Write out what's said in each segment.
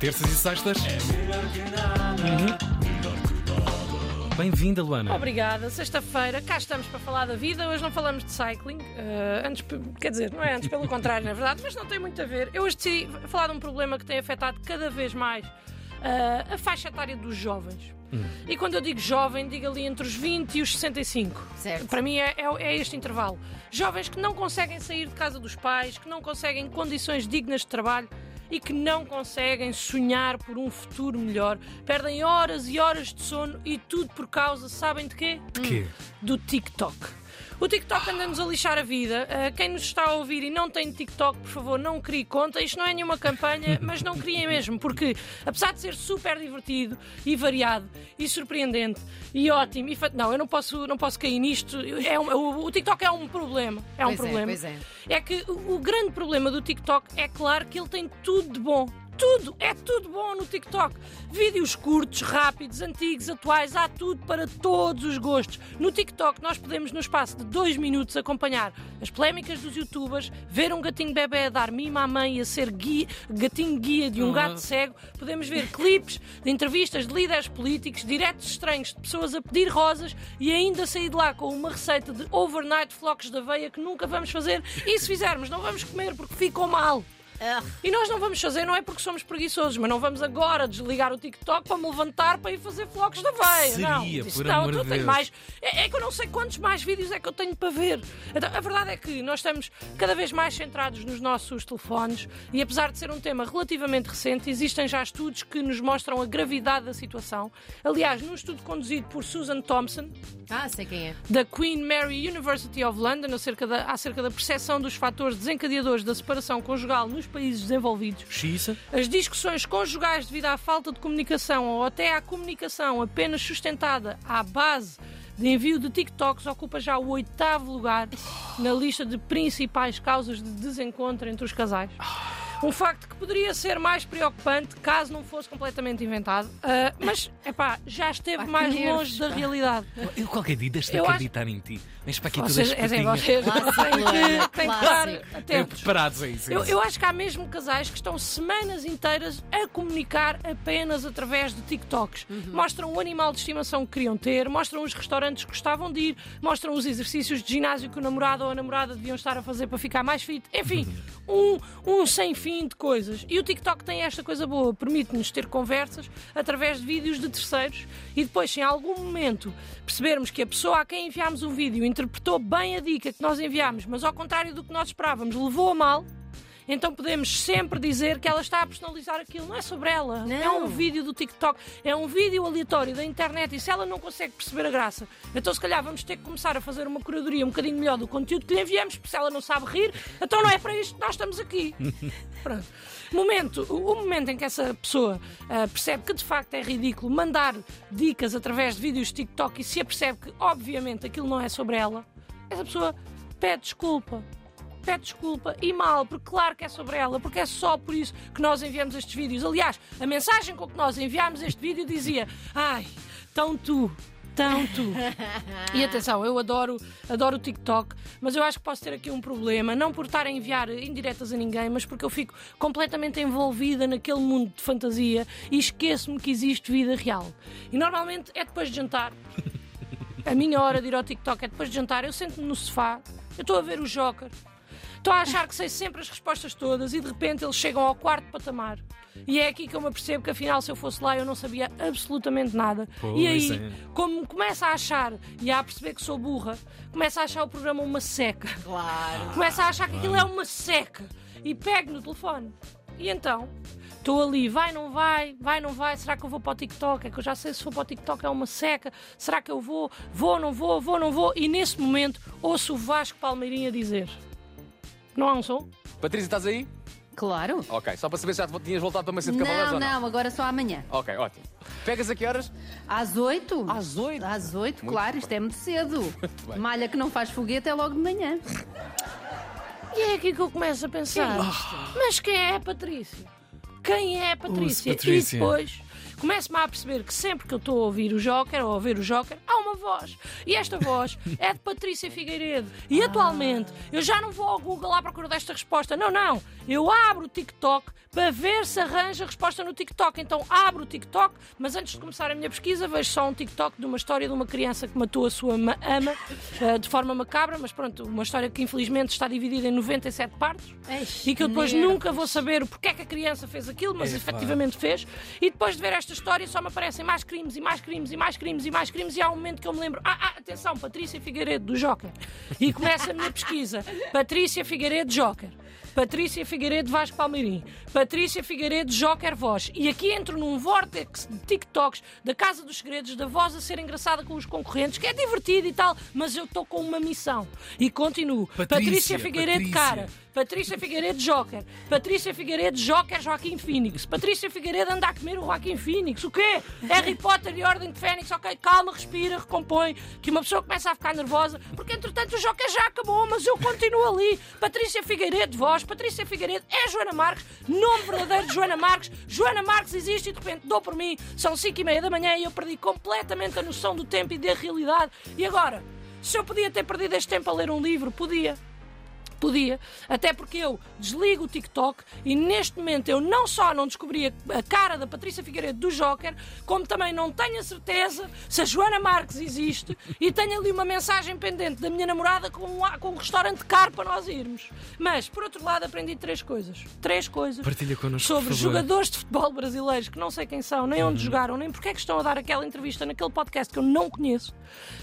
Terças e sextas. Uhum. Bem-vinda, Luana. Obrigada. Sexta-feira, cá estamos para falar da vida. Hoje não falamos de cycling. Uh, antes, quer dizer, não é antes, pelo contrário, na verdade, mas não tem muito a ver. Eu hoje decidi falar de um problema que tem afetado cada vez mais uh, a faixa etária dos jovens. Hum. E quando eu digo jovem, digo ali entre os 20 e os 65. Certo. Para mim é, é, é, este intervalo. Jovens que não conseguem sair de casa dos pais, que não conseguem condições dignas de trabalho e que não conseguem sonhar por um futuro melhor. Perdem horas e horas de sono e tudo por causa, sabem de quê? De quê? Do TikTok. O TikTok anda-nos a lixar a vida. Uh, quem nos está a ouvir e não tem TikTok, por favor, não crie conta. Isto não é nenhuma campanha, mas não criem mesmo, porque apesar de ser super divertido e variado e surpreendente e ótimo, e não, eu não posso, não posso cair nisto. É um, o, o, TikTok é um problema. É um pois problema. É, é. é que o grande problema do TikTok é claro que ele tem tudo de bom tudo, é tudo bom no TikTok. Vídeos curtos, rápidos, antigos, atuais, há tudo para todos os gostos. No TikTok nós podemos, no espaço de dois minutos, acompanhar as polémicas dos youtubers, ver um gatinho bebê a dar mima à mãe e a ser guia, gatinho guia de um gato cego, podemos ver clipes de entrevistas de líderes políticos, diretos estranhos de pessoas a pedir rosas e ainda sair de lá com uma receita de overnight flocos de aveia que nunca vamos fazer e se fizermos não vamos comer porque ficou mal. E nós não vamos fazer, não é porque somos preguiçosos, mas não vamos agora desligar o TikTok para me levantar para ir fazer flocos da veia. Seria, não, por não, amor tu de tens Deus. mais. É, é, que eu não sei quantos mais vídeos é que eu tenho para ver. Então, a verdade é que nós estamos cada vez mais centrados nos nossos telefones e apesar de ser um tema relativamente recente, existem já estudos que nos mostram a gravidade da situação. Aliás, num estudo conduzido por Susan Thompson, ah, sei quem é. da Queen Mary University of London acerca da, acerca da percepção dos fatores desencadeadores da separação conjugal nos países desenvolvidos. As discussões conjugais devido à falta de comunicação ou até à comunicação apenas sustentada à base de envio de TikToks ocupa já o oitavo lugar na lista de principais causas de desencontro entre os casais. Um facto que poderia ser mais preocupante caso não fosse completamente inventado. Uh, mas, epá, já esteve Pá, mais longe da realidade. Eu qualquer dia deixo de Eu acho- acreditar em ti. Vens para aqui Vocês, todas é assim, vocês têm que, têm que estar atentos. preparados a isso. Eu, eu acho que há mesmo casais que estão semanas inteiras a comunicar apenas através de TikToks. Mostram o animal de estimação que queriam ter, mostram os restaurantes que gostavam de ir, mostram os exercícios de ginásio que o namorado ou a namorada deviam estar a fazer para ficar mais fit. Enfim, um, um sem fim de coisas. E o TikTok tem esta coisa boa, permite-nos ter conversas através de vídeos de terceiros e depois, se em algum momento percebermos que a pessoa a quem enviámos o vídeo interpretou bem a dica que nós enviámos, mas ao contrário do que nós esperávamos, levou a mal, então podemos sempre dizer que ela está a personalizar aquilo. Não é sobre ela. Não. É um vídeo do TikTok. É um vídeo aleatório da internet. E se ela não consegue perceber a graça, então se calhar vamos ter que começar a fazer uma curadoria um bocadinho melhor do conteúdo que lhe enviamos, porque se ela não sabe rir, então não é para isto que nós estamos aqui. Pronto. Momento, o momento em que essa pessoa ah, percebe que de facto é ridículo mandar dicas através de vídeos de TikTok e se apercebe que, obviamente, aquilo não é sobre ela, essa pessoa pede desculpa pede desculpa e mal, porque claro que é sobre ela, porque é só por isso que nós enviamos estes vídeos. Aliás, a mensagem com que nós enviámos este vídeo dizia: Ai, tão tu. Tão tu. E atenção, eu adoro, adoro o TikTok, mas eu acho que posso ter aqui um problema, não por estar a enviar indiretas a ninguém, mas porque eu fico completamente envolvida naquele mundo de fantasia e esqueço-me que existe vida real. E normalmente é depois de jantar. A minha hora de ir ao TikTok é depois de jantar. Eu sento-me no sofá, eu estou a ver o Joker, estou a achar que sei sempre as respostas todas e de repente eles chegam ao quarto patamar. E é aqui que eu me apercebo que afinal, se eu fosse lá, eu não sabia absolutamente nada. Pois e aí, é. como começa a achar e a perceber que sou burra, começa a achar o programa uma seca. Claro. Começa a achar que aquilo é uma seca. E pego no telefone. E então, estou ali, vai, não vai, vai, não vai, será que eu vou para o TikTok? É que eu já sei se for para o TikTok é uma seca, será que eu vou, vou, não vou, vou, não vou? E nesse momento ouço o Vasco Palmeirinha dizer: Não há um som? Patrícia, estás aí? Claro. Ok, só para saber se já tinhas voltado para uma de cavaleiros Não, ou não. não, agora só amanhã. Ok, ótimo. Pegas a que horas? Às oito. Às oito? Às oito, Muito claro, bem. isto é muito cedo. bem. Malha que não faz foguete é logo de manhã. E é aqui que eu começo a pensar: Mas quem é a Patrícia? Quem é a Patrícia? Patrícia. E depois começo-me a perceber que sempre que eu estou a ouvir o Joker ou a ver o Joker, há uma voz. E esta voz é de Patrícia Figueiredo. E atualmente eu já não vou ao Google à procura desta resposta. Não, não. Eu abro o TikTok para ver se arranja a resposta no TikTok. Então abro o TikTok, mas antes de começar a minha pesquisa, vejo só um TikTok de uma história de uma criança que matou a sua ma- ama eh, de forma macabra, mas pronto, uma história que infelizmente está dividida em 97 partes Eish, e que eu depois nunca vou saber o porquê é que a criança fez aquilo, mas Epá. efetivamente fez. E depois de ver esta história só me aparecem mais crimes e mais crimes e mais crimes e mais crimes e há um momento que eu me lembro, ah, ah atenção, Patrícia Figueiredo do Joker. E começa a minha pesquisa. Patrícia Figueiredo Joker. Patrícia Figueiredo Vasco Palmeirim, Patrícia Figueiredo Joker Voz. E aqui entro num vórtex de TikToks da Casa dos Segredos, da voz a ser engraçada com os concorrentes, que é divertido e tal, mas eu estou com uma missão. E continuo. Patrícia, Figueiredo Patrícia. Cara, Patrícia Figueiredo Joker. Patrícia Figueiredo Joker Joaquim Phoenix. Patrícia Figueiredo anda a comer o Joaquim Phoenix. O quê? Harry Potter e Ordem de Fênix. Ok, calma, respira, recompõe. Que uma pessoa começa a ficar nervosa. Porque entretanto o Joker já acabou, mas eu continuo ali. Patrícia Figueiredo, voz. Patrícia Figueiredo é Joana Marques. Nome verdadeiro de Joana Marques. Joana Marques existe e de repente dou por mim. São 5 e meia da manhã e eu perdi completamente a noção do tempo e da realidade. E agora? Se eu podia ter perdido este tempo a ler um livro, podia. Podia, até porque eu desligo o TikTok e neste momento eu não só não descobri a cara da Patrícia Figueiredo do Joker, como também não tenho a certeza se a Joana Marques existe e tenho ali uma mensagem pendente da minha namorada com um, com um restaurante caro para nós irmos. Mas, por outro lado, aprendi três coisas. Três coisas connosco, sobre jogadores de futebol brasileiros que não sei quem são, nem onde jogaram, nem porque é que estão a dar aquela entrevista naquele podcast que eu não conheço.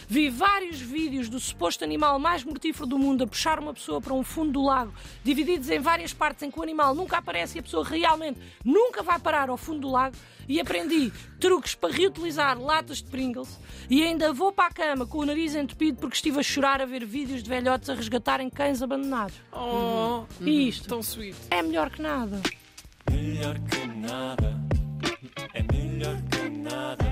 Vi vários vídeos do suposto animal mais mortífero do mundo a puxar uma pessoa para um fundo do lago, divididos em várias partes em que o animal nunca aparece e a pessoa realmente nunca vai parar ao fundo do lago. E aprendi truques para reutilizar latas de Pringles e ainda vou para a cama com o nariz entupido porque estive a chorar a ver vídeos de velhotes a resgatarem cães abandonados. Oh, e isto tão sweet. é melhor que nada. Melhor que nada. É melhor que nada.